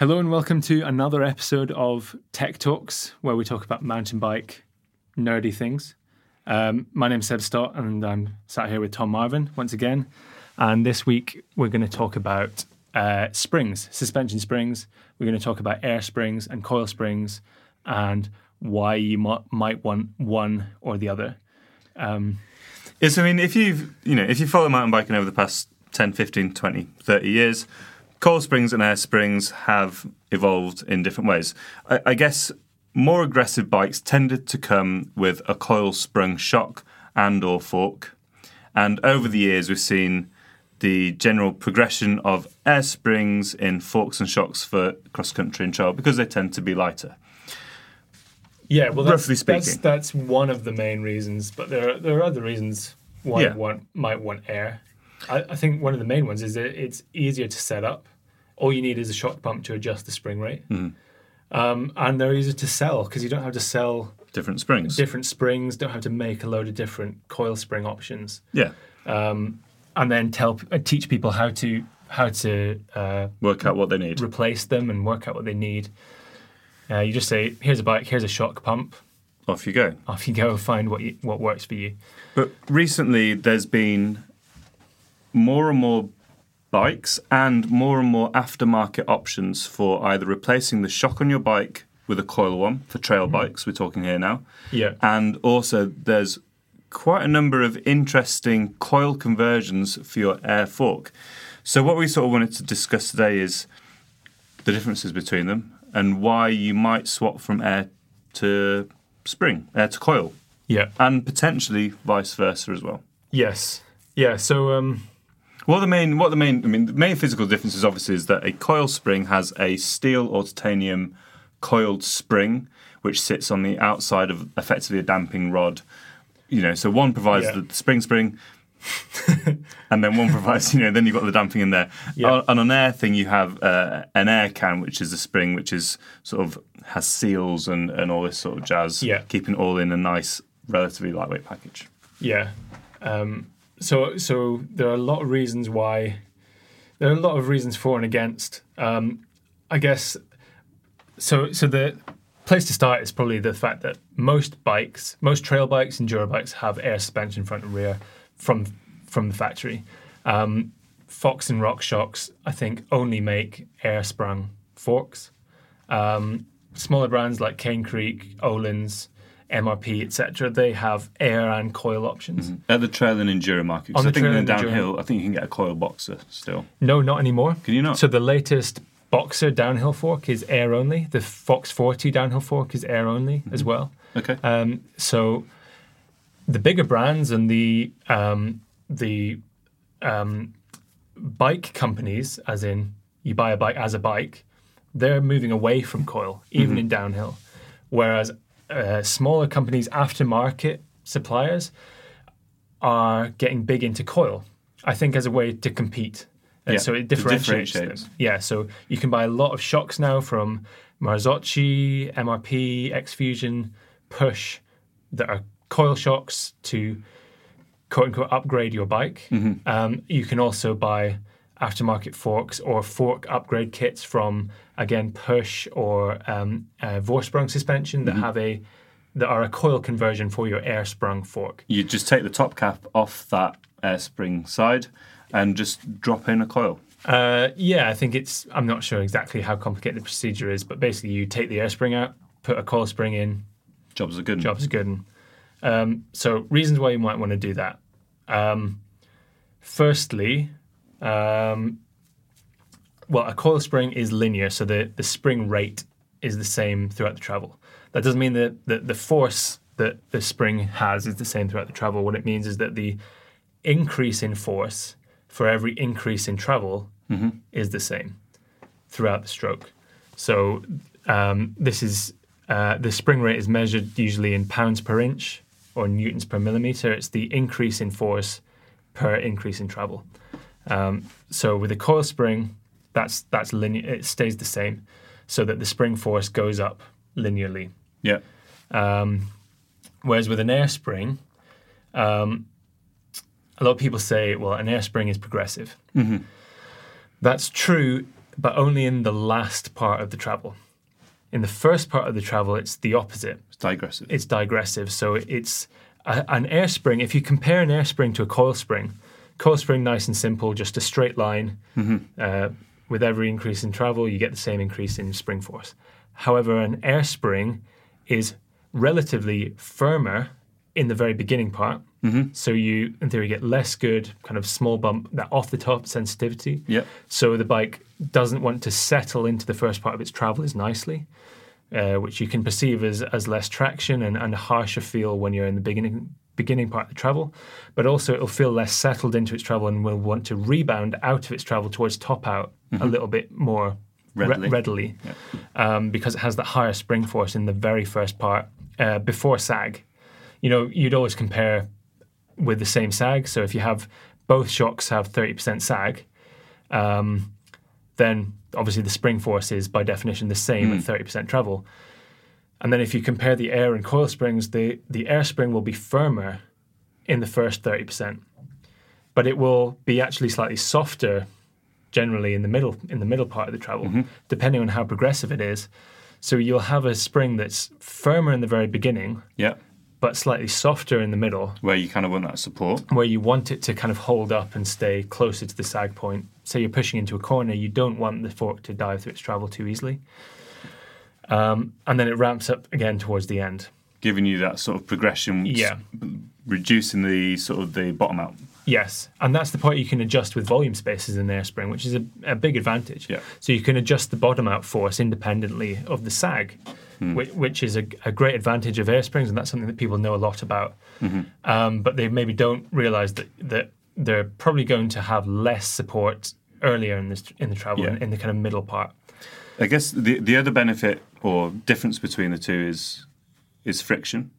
Hello and welcome to another episode of Tech Talks, where we talk about mountain bike nerdy things. Um, my name's Seb Stott, and I'm sat here with Tom Marvin once again. And this week we're going to talk about uh, springs, suspension springs. We're going to talk about air springs and coil springs, and why you might, might want one or the other. Um, Yes, I mean, if you've, you know, if you follow mountain biking over the past 10, 15, 20, 30 years, coil springs and air springs have evolved in different ways. I, I guess more aggressive bikes tended to come with a coil sprung shock and or fork. And over the years, we've seen the general progression of air springs in forks and shocks for cross country and trail because they tend to be lighter. yeah, well, that's, Roughly that's, speaking. that's one of the main reasons, but there are, there are other reasons why Yeah. one might want air. I, I think one of the main ones is that it's easier to set up. All you need is a shock pump to adjust the spring rate. Mm-hmm. Um, and they're easier to sell because you don't have to sell Different springs. different springs, don't have to make a load of different coil spring options, yeah. and then tell uh, teach people how to how to uh, Work out what they need. replace them and work out what they need. Uh, you just say, "Here's a bike, here's a shock pump." Off you go. Off you go, find what you, what works for you. But recently, there's been more and more bikes and more and more aftermarket options for either replacing the shock on your bike with a coil one for trail bikes. We're talking here now, Yeah, and also there's quite a number of interesting coil conversions for your air fork. So what we sort of wanted to discuss today is the differences between them and why you might swap from air to spring, air to coil, yeah, and potentially vice versa as well. yes, yeah. So um, What the main, what the main, I mean, the main physical difference is obviously is that a coil spring has a steel or titanium coiled spring, which sits on the outside of effectively a damping rod. You know, so one provides Yeah. the spring spring, and then one provides, you know, then you've got the damping in there. Yeah. On, an air thing, you have uh, an air can, which is a spring, which is sort of has seals and, and all this sort of jazz, Yeah. keeping it all in a nice, relatively lightweight package. yeah. Um, so so there are a lot of reasons why. There are a lot of reasons for and against. Um, I guess. So so the place to start is probably the fact that most bikes, most trail bikes, and enduro bikes have air suspension front and rear from from the factory. Um, Fox and RockShox, I think, only make air sprung forks. Um, smaller brands like Cane Creek, Öhlins, MRP, etc. They have air and coil options. At the trail and enduro market, I think in and enduro- downhill, I think you can get a coil BoXXer still. No, not anymore. Can you not? So the latest BoXXer downhill fork is air only. The Fox 40 downhill fork is air only as well. Okay. Um, so the bigger brands and the um, the um, bike companies, as in you buy a bike as a bike, they're moving away from coil, even in downhill. Whereas uh, smaller companies, aftermarket suppliers, are getting big into coil. I think as a way to compete. And Yeah, so it to differentiates them. Yeah, so you can buy a lot of shocks now from Marzocchi, MRP, X-Fusion, Push that are coil shocks to quote unquote upgrade your bike. Mm-hmm. Um, you can also buy aftermarket forks or fork upgrade kits from again Push or um, uh, Vorsprung suspension Mm-hmm. that have a that are a coil conversion for your air sprung fork. You just take the top cap off that air spring side and just drop in a coil. Uh, yeah, I think it's. I'm not sure exactly how complicated the procedure is, but basically you take the air spring out, put a coil spring in, Jobs are good. job's are good. Um, so reasons why you might want to do that. Um, firstly, um, well, a coil spring is linear, so the, the spring rate is the same throughout the travel. That doesn't mean that the, the force that the spring has is the same throughout the travel. What it means is that the increase in force for every increase in travel is the same throughout the stroke. So um, this is uh, the spring rate is measured usually in pounds per inch or newtons per millimeter. It's the increase in force per increase in travel. Um, so with a coil spring, that's that's linear. It stays the same, so that the spring force goes up linearly. Yeah. Whereas with an air spring, um, a lot of people say, well, an air spring is progressive. That's true, but only in the last part of the travel. In the first part of the travel, it's the opposite. It's digressive. It's digressive. So it's a, an air spring. If you compare an air spring to a coil spring, coil spring nice and simple, just a straight line. Uh, with every increase in travel, you get the same increase in spring force. However, an air spring is relatively firmer in the very beginning part. So you, in theory, get less good kind of small bump, that off the top sensitivity. Yep. So the bike doesn't want to settle into the first part of its travel as nicely, uh, which you can perceive as, as less traction and, and a harsher feel when you're in the beginning beginning part of the travel. But also it'll feel less settled into its travel and will want to rebound out of its travel towards top out a little bit more re- Readily. readily um, because it has that higher spring force in the very first part uh, before sag. You know, you'd always compare with the same sag. So if you have both shocks have 30% sag, um, then obviously the spring force is by definition the same at 30% travel. And then if you compare the air and coil springs, the, the air spring will be firmer in the first 30%, but it will be actually slightly softer generally in the middle in the middle part of the travel, mm-hmm. depending on how progressive it is. So you'll have a spring that's firmer in the very beginning, Yeah. but slightly softer in the middle, Where you kind of want that support. where you want it to kind of hold up and stay closer to the sag point. Say you're pushing into a corner, you don't want the fork to dive through its travel too easily. Um, and then it ramps up again towards the end. Giving you that sort of progression. Yeah. Reducing the sort of the bottom out. Yes, and that's the point you can adjust with volume spaces in the air spring, which is a, a big advantage. Yeah. So you can adjust the bottom out force independently of the sag, which, which is a, a great advantage of air springs, and that's something that people know a lot about. Um, but they maybe don't realize that that they're probably going to have less support earlier in this in the travel Yeah. in, in the kind of middle part. I guess the the other benefit or difference between the two is is friction,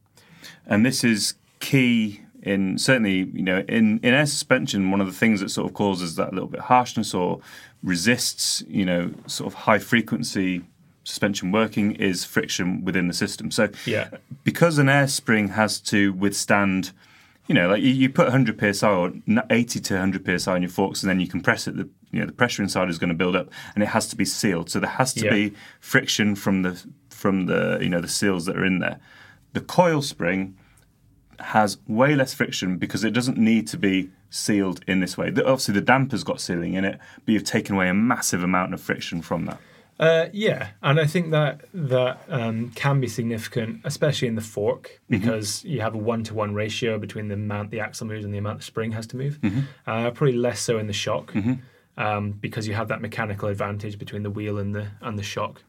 and this is key in certainly you know in in air suspension. One of the things that sort of causes that little bit of harshness or resists you know sort of high frequency suspension working is friction within the system. So Yeah. because an air spring has to withstand. You know, like you, you put 100 psi or 80 to 100 psi on your forks, and then you compress it. The you know the pressure inside is going to build up, and it has to be sealed. So there has to Yeah. be friction from the from the you know the seals that are in there. The coil spring has way less friction because it doesn't need to be sealed in this way. The- Obviously, the damper's got sealing in it, but you've taken away a massive amount of friction from that. Uh, yeah, and I think that that um, can be significant, especially in the fork, because you have a one-to-one ratio between the amount the axle moves and the amount the spring has to move. Uh, probably less so in the shock, um, because you have that mechanical advantage between the wheel and the and the shock.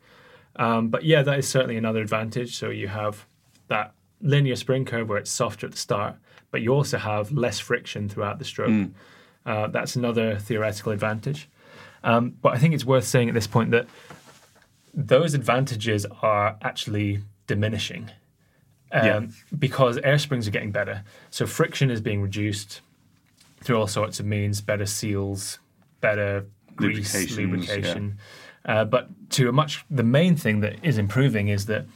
Um, but yeah, that is certainly another advantage. So you have that linear spring curve where it's softer at the start, but you also have less friction throughout the stroke. Uh, that's another theoretical advantage. Um, but I think it's worth saying at this point that those advantages are actually diminishing um, Yeah. because air springs are getting better. So friction is being reduced through all sorts of means, better seals, better grease, lubrication. Uh, but to a much, the main thing that is improving is that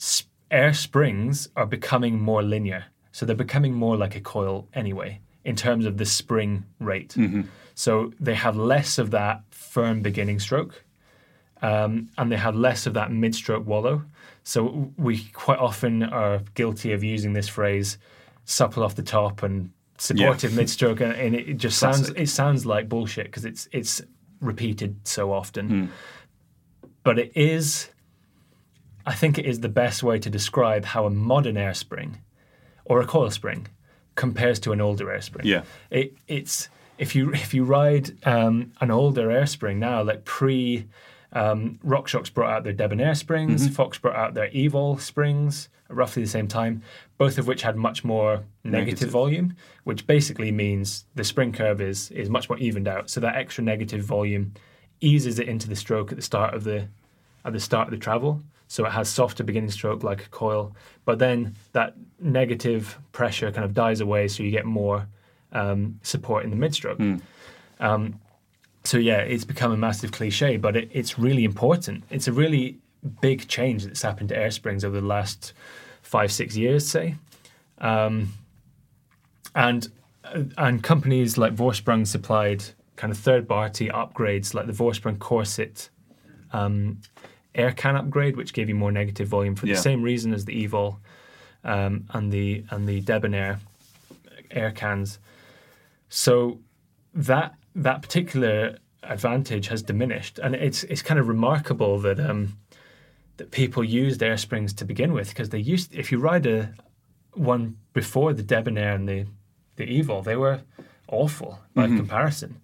s- air springs are becoming more linear. So they're becoming more like a coil anyway in terms of the spring rate. So they have less of that firm beginning stroke um, and they have less of that mid stroke wallow. So we quite often are guilty of using this phrase supple off the top and supportive mid stroke and, and it just sounds it sounds like bullshit because it's it's repeated so often. But it is I think it is the best way to describe how a modern air spring or a coil spring compares to an older air spring. Yeah. It, it's if you if you ride um, an older air spring now, like pre um, RockShox brought out their Debonair springs, Fox brought out their Evol springs at roughly the same time, both of which had much more negative, Negative. volume, which basically means the spring curve is is much more evened out. So that extra negative volume eases it into the stroke at the start of the at the start of the travel. So it has softer beginning stroke like a coil, but then that negative pressure kind of dies away, so you get more um, support in the mid stroke. Um, so yeah, it's become a massive cliche, but it, it's really important. It's a really big change that's happened to air springs over the last five, six years, say. Um, and and companies like Vorsprung supplied kind of third party upgrades like the Vorsprung Corset um, air can upgrade, which gave you more negative volume for Yeah. the same reason as the Evol um, and the and the Debonair air cans. So that that particular advantage has diminished, and it's it's kind of remarkable that um, that people used air springs to begin with because they used if you ride a one before the Debonair and the the Evol, they were awful by comparison.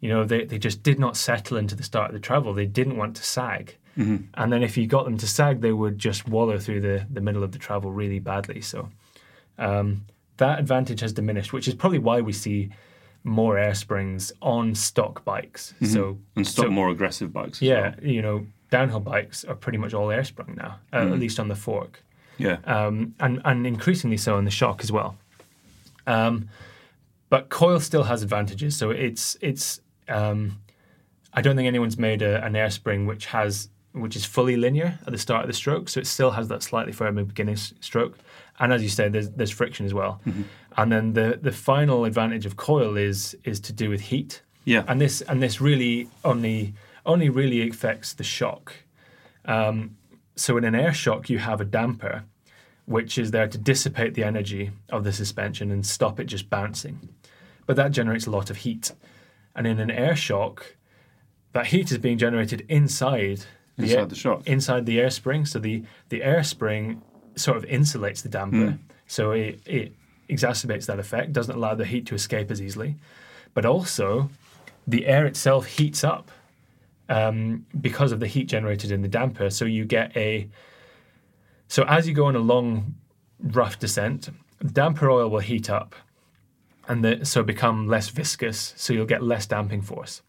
You know, they, they just did not settle into the start of the travel. They didn't want to sag. And then if you got them to sag, they would just wallow through the, the middle of the travel really badly. So um, that advantage has diminished, which is probably why we see more air springs on stock bikes. So and stop so- more aggressive bikes. Yeah, well. you know, downhill bikes are pretty much all air sprung now, uh, at least on the fork yeah, um, and and increasingly so in the shock as well. Um, but coil still has advantages, so it's it's. Um, I don't think anyone's made a, an air spring which has which is fully linear at the start of the stroke, so it still has that slightly firmer beginning stroke. And as you said, there's there's friction as well. And then the the final advantage of coil is is to do with heat. Yeah. And this and this really only only really affects the shock. Um, so in an air shock, you have a damper, which is there to dissipate the energy of the suspension and stop it just bouncing. But that generates a lot of heat. And in an air shock, that heat is being generated inside the Inside air, the shock. inside the air spring. So the, the air spring sort of insulates the damper. So it, it exacerbates that effect, doesn't allow the heat to escape as easily. But also, the air itself heats up um, because of the heat generated in the damper. So you get a. So as you go on a long, rough descent, damper oil will heat up, and the, so become less viscous. So you'll get less damping force.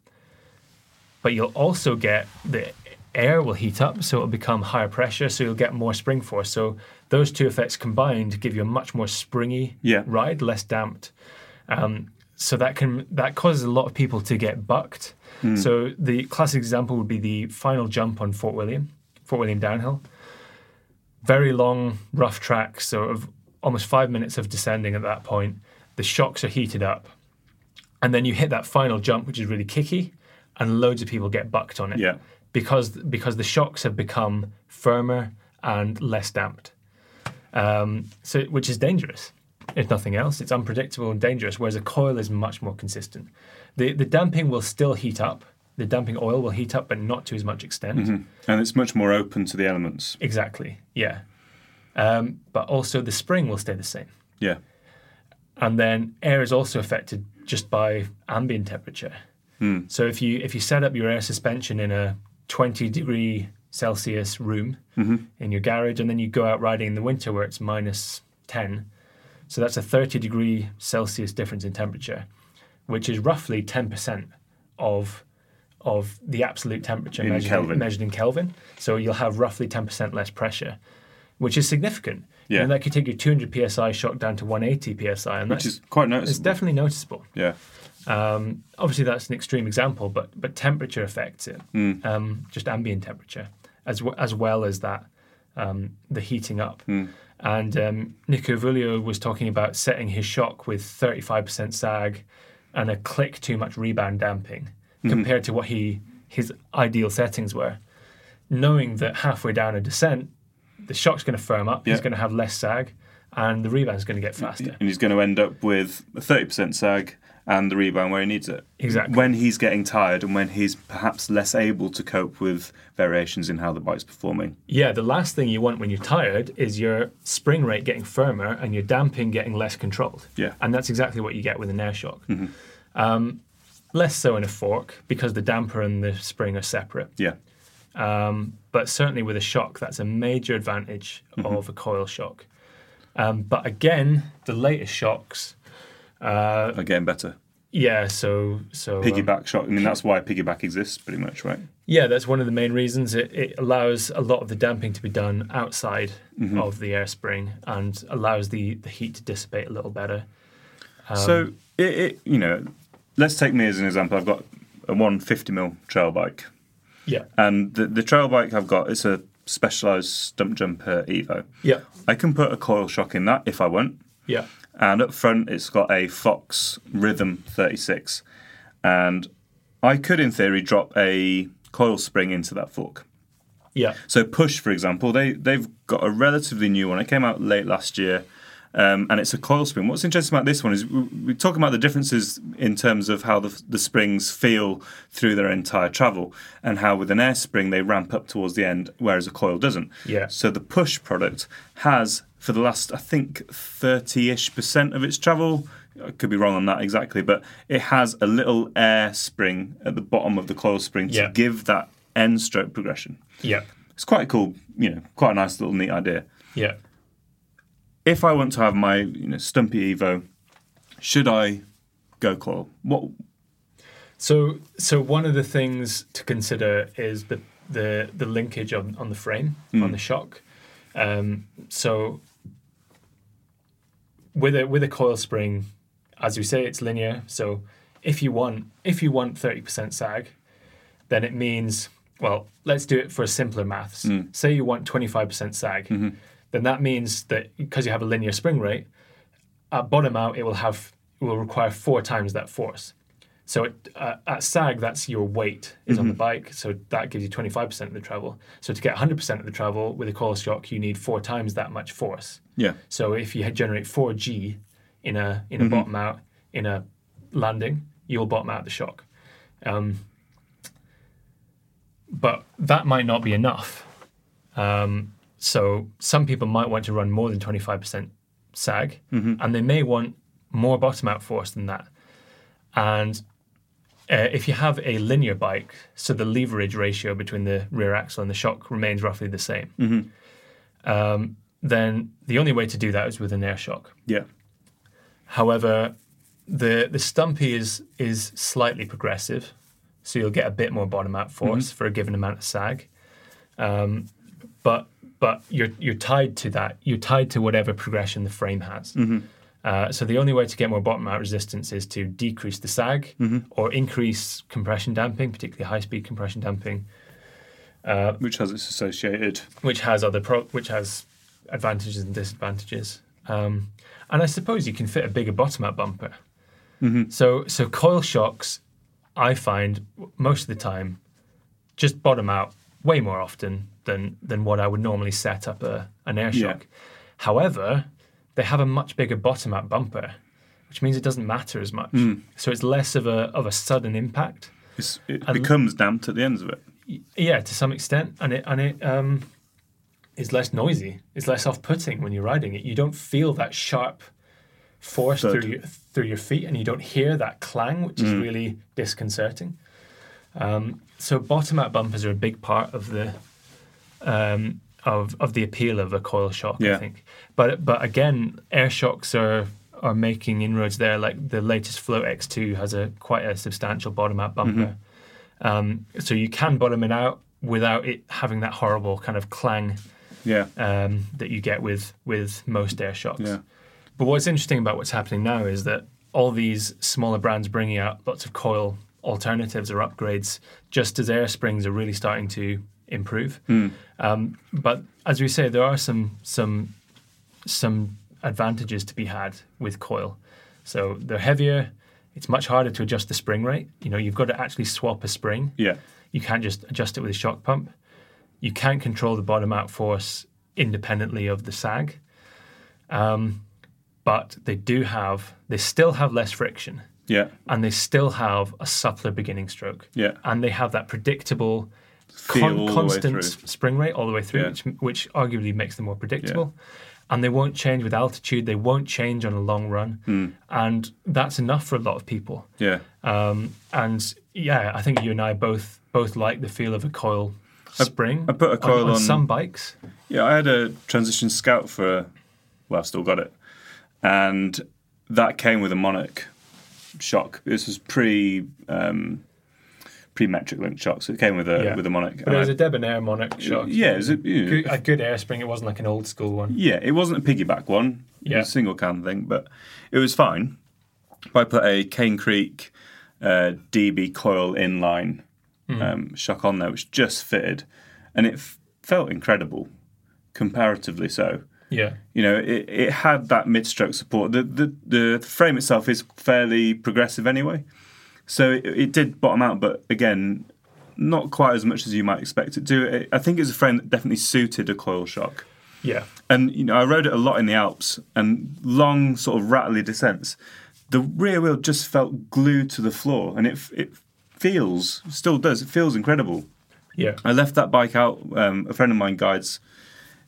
But you'll also get the air will heat up, so it'll become higher pressure. So you'll get more spring force. So those two effects combined give you a much more springy Yeah. ride, less damped. Um, so that can that causes a lot of people to get bucked. So the classic example would be the final jump on Fort William, Fort William downhill. Very long, rough track, so of almost five minutes of descending at that point. The shocks are heated up, and then you hit that final jump, which is really kicky, and loads of people get bucked on it. Yeah. because because the shocks have become firmer and less damped um, so which is dangerous. If nothing else, it's unpredictable and dangerous. Whereas a coil is much more consistent. The the damping will still heat up the damping oil will heat up, but not to as much extent. And it's much more open to the elements. Exactly, yeah. Um, but also the spring will stay the same. Yeah. and then air is also affected just by ambient temperature. So if you if you set up your air suspension in a 20 degree Celsius room in your garage, and then you go out riding in the winter where it's minus 10, so that's a 30 degree Celsius difference in temperature, which is roughly 10% of of the absolute temperature In measured, measured in Kelvin. So you'll have roughly 10% less pressure, which is significant. Yeah. And that could take your 200 psi shock down to 180 psi, and Which that's is quite noticeable. it's definitely noticeable. yeah. Um, obviously, that's an extreme example, but but temperature affects it, um, just ambient temperature, as w- as well as that um, the heating up. And um, Nico Vouilloz was talking about setting his shock with 35% sag and a click too much rebound damping compared to what he his ideal settings were, knowing that halfway down a descent, the shock's going to firm up, Yeah. he's going to have less sag, and the rebound's going to get faster. And he's going to end up with a 30% sag and the rebound where he needs it. Exactly. When he's getting tired and when he's perhaps less able to cope with variations in how the bike's performing. Yeah, the last thing you want when you're tired is your spring rate getting firmer and your damping getting less controlled. Yeah. Mm-hmm. And that's exactly what you get with an air shock. Um, less so in a fork because the damper and the spring are separate. Yeah. Um, but certainly with a shock, that's a major advantage Mm-hmm. of a coil shock. Um, but again, the latest shocks, uh, Are getting better. yeah, so so um, Piggyback shock. I mean, that's why piggyback exists pretty much, right? Yeah, that's one of the main reasons. It, it allows a lot of the damping to be done outside Mm-hmm. of the air spring and allows the, the heat to dissipate a little better. Um, so, it, it, you know, let's take me as an example. I've got a 150 mil trail bike. Yeah. And the, the trail bike I've got it's a Specialized Stumpjumper Evo. Yeah. I can put a coil shock in that if I want. Yeah. and up front it's got a Fox Rhythm 36. And I could, in theory, drop a coil spring into that fork. Yeah. So Push, for example, they they've got a relatively new one. It came out late last year, um, and it's a coil spring. What's interesting about this one is we, talk about the differences in terms of how the, the springs feel through their entire travel, and how with an air spring they ramp up towards the end, whereas a coil doesn't. Yeah. So the Push product has, for the last I think thirty-ish percent of its travel. I could be wrong on that exactly, but it has a little air spring at the bottom of the coil spring to Yeah. give that end stroke progression. Yeah. It's quite a cool, you know, quite a nice little neat idea. Yeah. If I want to have my, you know, Stumpy Evo, should I go coil? What? So so one of the things to consider is the the, the linkage on, on the frame, hmm. on the shock. Um, so with a with a coil spring, as we say, it's linear. So if you want if you want thirty percent sag, then it means well, let's do it for simpler maths. Hmm. Say you want twenty five percent sag, mm-hmm. Then that means that because you have a linear spring rate, at bottom out it will have it will require four times that force. So it, uh, at sag, that's your weight is on the bike. So that gives you 25% of the travel. So to get 100% of the travel with a coil shock, you need four times that much force. Yeah. So if you had generate 4G in a in a bottom out in a landing, you'll bottom out the shock. Um, but that might not be enough. Um, so some people might want to run more than 25% sag, and they may want more bottom out force than that. And uh, if you have a linear bike, so the leverage ratio between the rear axle and the shock remains roughly the same, um, then the only way to do that is with an air shock. Yeah. However, the the stumpy is is slightly progressive, so you'll get a bit more bottom out force for a given amount of sag. Um, but but you're you're tied to that. You're tied to whatever progression the frame has. Uh, so the only way to get more bottom out resistance is to decrease the sag or increase compression damping, particularly high speed compression damping, Which has its associated. which has other pro- which has advantages and disadvantages. Um, and I suppose you can fit a bigger bottom out bumper. So so coil shocks, I find most of the time, just bottom out way more often than than what I would normally set up a an air Yeah. shock. However, they have a much bigger bottom out bumper, which means it doesn't matter as much. So it's less of a of a sudden impact It's, it becomes damped at the ends of it. Yeah, to some extent, and it and it um, is less noisy. It's less off-putting when you're riding it. You don't feel that sharp force through your, through your feet, and you don't hear that clang, which is really disconcerting. Um, so bottom-out bumpers are a big part of the um, of of the appeal of a coil shock. I think, but but again, air shocks are are making inroads there. Like the latest Float X2 has a quite a substantial bottom-out bumper. Um, so you can bottom it out without it having that horrible kind of clang Yeah. um, that you get with with most air shocks. Yeah. But what's interesting about what's happening now is that all these smaller brands bringing out lots of coil alternatives or upgrades, just as air springs are really starting to improve. Um, but as we say, there are some some some advantages to be had with coil. So they're heavier. It's much harder to adjust the spring rate. You know, you've got to actually swap a spring. Yeah. You can't just adjust it with a shock pump. You can't control the bottom out force independently of the sag. Um, but they do have, they still have less friction Yeah. and they still have a subtler beginning stroke. Yeah. And they have that predictable, All constant spring rate all the way through, Yeah. which, which arguably makes them more predictable. And they won't change with altitude, they won't change on a long run. Hmm. And that's enough for a lot of people. Yeah. Um, and yeah, I think you and I both both like the feel of a coil spring. I put a coil on, on- some bikes. Yeah, I had a transition scout for, well, I've still got it, and that came with a Monarch shock. This was pre um, pre metric link shock, so it came with a Yeah. with a Monarch. But it was I- a debonair Monarch shock. yeah, it was a, good, a good air spring. It wasn't like an old school one. yeah, it wasn't a piggyback one, it Yeah. was a single cam thing, but it was fine. But I put a Cane Creek uh, DB coil inline Hmm. um, shock on there, which just fitted, and it f- felt incredible, comparatively so. Yeah, you know, it, it had that mid stroke support. The, the the frame itself is fairly progressive anyway, so it, it did bottom out, but again, not quite as much as you might expect it to. It, I think it's a frame that definitely suited a coil shock. yeah, And you know, I rode it a lot in the Alps and long sort of rattly descents. The rear wheel just felt glued to the floor, and it it feels still does. It feels incredible. yeah. I left that bike out. Um, a friend of mine guides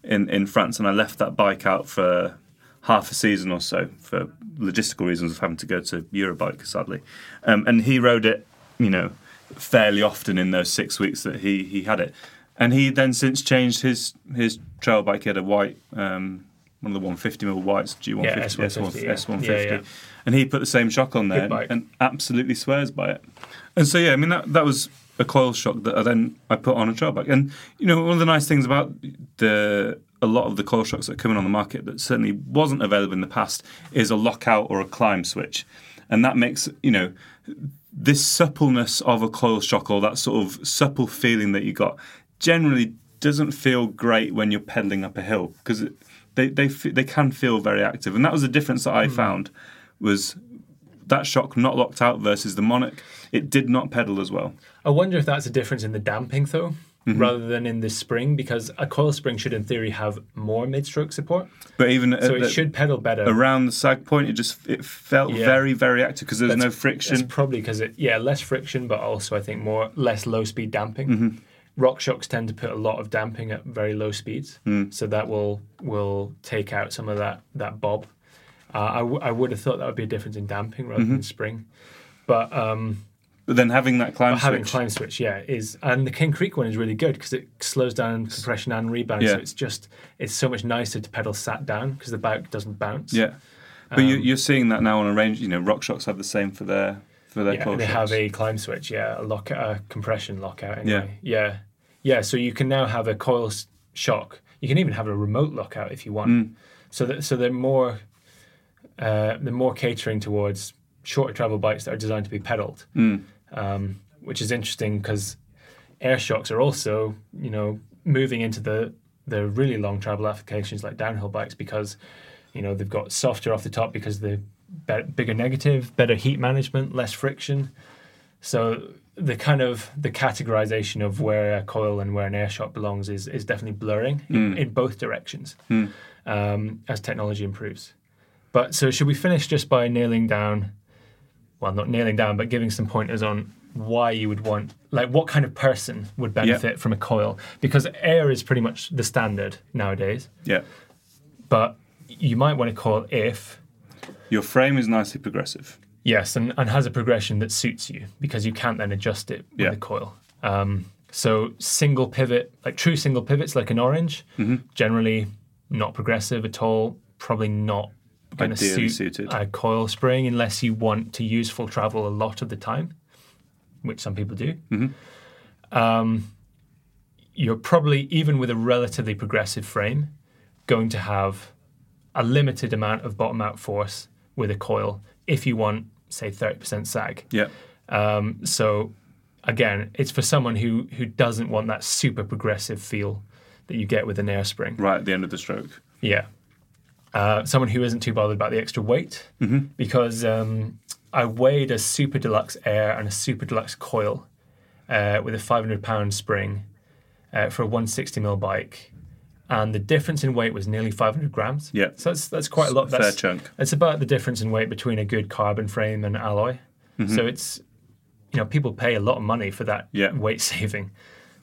in, in France, and I left that bike out for half a season or so for logistical reasons of having to go to Eurobike, sadly. Um, and he rode it, you know, fairly often in those six weeks that he, he had it. And he then since changed his his trail bike. He had a Whyte, um, one of the 150 mil Whytes, G150, Yeah, S150, yeah. S150. Yeah. And he put the same shock on there bike. and absolutely swears by it. And so yeah, I mean that that was a coil shock that I then I put on a trail bike. And you know, one of the nice things about the a lot of the coil shocks that are coming on the market that certainly wasn't available in the past is a lockout or a climb switch. And that makes, you know, this suppleness of a coil shock or that sort of supple feeling that you got generally doesn't feel great when you're pedaling up a hill because they they they can feel very active. And that was the difference that I hmm. found was that shock not locked out versus the Monarch. It did not pedal as well. I wonder if that's a difference in the damping though, Mm-hmm. rather than in the spring, because a coil spring should, in theory, have more mid-stroke support, But even so it should pedal better. around the sag point, it just it felt Yeah. very very active because there was no friction. It's probably because it, yeah, less friction, but also I think more less low speed damping. Mm-hmm. RockShox tend to put a lot of damping at very low speeds, Mm. so that will will take out some of that that bob. Uh, I, w- I would have thought that would be a difference in damping rather Mm-hmm. than spring, but um, But then having that climb but having switch, climb switch, yeah, is and the Cane Creek one is really good because it slows down compression and rebound. So it's just it's so much nicer to pedal sat down because the bike doesn't bounce. yeah. But you, Um, you're seeing that now on a range. You know, RockShox have the same for their for their yeah, they have a climb switch, yeah, a lock, a compression lockout. Anyway. yeah, yeah, yeah. So you can now have a coil shock. You can even have a remote lockout if you want. Mm. So that so they're more uh, they're more catering towards shorter travel bikes that are designed to be pedaled, Mm. Um, which is interesting because air shocks are also you know moving into the the really long travel applications like downhill bikes because you know they've got softer off the top because the be- bigger negative, better heat management, less friction. So the kind of the categorization of where a coil and where an air shock belongs is is definitely blurring in, in both directions um, as technology improves. But so should we finish just by nailing down, well, not nailing down, but giving some pointers on why you would want, like, what kind of person would benefit from a coil because air is pretty much the standard nowadays. Yeah. But you might want a coil if Your frame is nicely progressive. Yes, and, and has a progression that suits you because you can't then adjust it with Yeah. the coil. Um, so single pivot, like true single pivots, like an orange, Mm-hmm. generally not progressive at all. Probably not going to suit suited. a coil spring unless you want to use full travel a lot of the time, which some people do. Mm-hmm. Um, you're probably even with a relatively progressive frame going to have a limited amount of bottom out force with a coil if you want, say, 30% sag. Yeah. Um, so again, it's for someone who who doesn't want that super progressive feel that you get with an air spring. Right at the end of the stroke. Yeah. Uh, someone who isn't too bothered about the extra weight because um, I weighed a super deluxe air and a super deluxe coil uh, with a 500 pound spring uh, for a 160 mil bike. And the difference in weight was nearly 500 grams. Yeah. So that's, that's quite a lot. Fair That's, chunk. It's about the difference in weight between a good carbon frame and alloy. So it's, you know, people pay a lot of money for that Yeah. weight saving.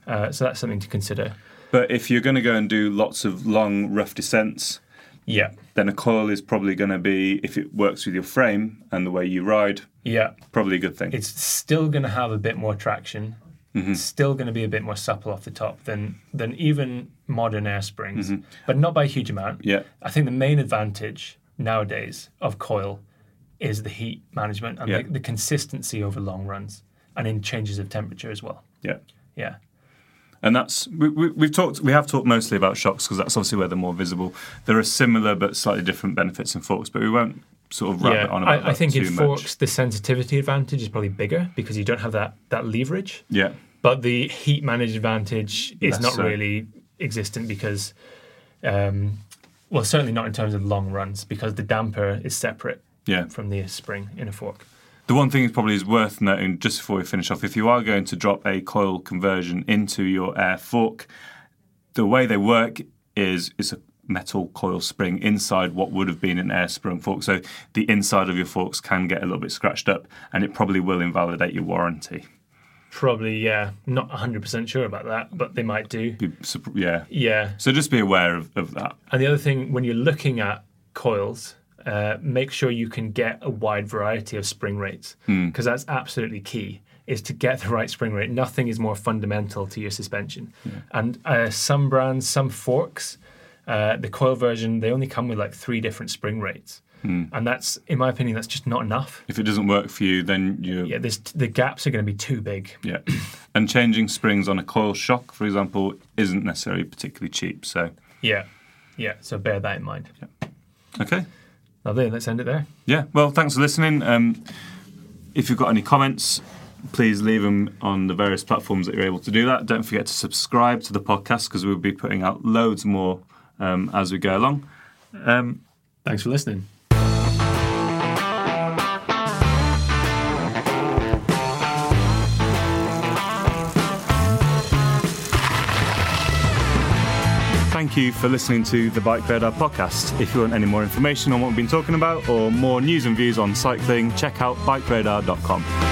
Uh, so that's something to consider. But if you're going to go and do lots of long, rough descents, Yeah. then a coil is probably going to be, if it works with your frame and the way you ride, Yeah. probably a good thing. it's still going to have a bit more traction. Mm-hmm. It's still going to be a bit more supple off the top than than even modern air springs, but not by a huge amount. Mm-hmm. Yeah. I think the main advantage nowadays of coil is the heat management and Yeah. the, the consistency over long runs and in changes of temperature as well. yeah. Yeah. And that's we, we, we've talked. We have talked mostly about shocks because that's obviously where they're more visible. There are similar but slightly different benefits in forks, but we won't sort of rabbit yeah, on about I, I think too in much. forks the sensitivity advantage is probably bigger because you don't have that that leverage. Yeah, but the heat managed advantage is Less not so. really existent because, um, well, certainly not in terms of long runs because the damper is separate yeah. from the spring in a fork. The one thing is probably is worth noting just before we finish off. If you are going to drop a coil conversion into your air fork, the way they work is it's a metal coil spring inside what would have been an air sprung fork. So the inside of your forks can get a little bit scratched up, and it probably will invalidate your warranty. Probably, yeah, not 100% sure about that, but they might do. Be Yeah. Yeah. So just be aware of, of that. And the other thing, when you're looking at coils, uh, make sure you can get a wide variety of spring rates because that's absolutely key. Is to get the right spring rate. Nothing is more fundamental to your suspension. And uh, some brands, some forks, uh, the coil version, they only come with like three different spring rates, and that's, in my opinion, that's just not enough. If it doesn't work for you, then you Yeah, the gaps are going to be too big. yeah. and changing springs on a coil shock, for example, isn't necessarily particularly cheap. So Yeah, yeah. So bear that in mind. okay. Lovely. Let's end it there. Yeah, well, thanks for listening. Um, if you've got any comments, please leave them on the various platforms that you're able to do that. Don't forget to subscribe to the podcast because we'll be putting out loads more um, as we go along. Um, Thanks for listening. Thank you for listening to the BikeRadar podcast. If you want any more information on what we've been talking about or more news and views on cycling, check out bikeradar.com.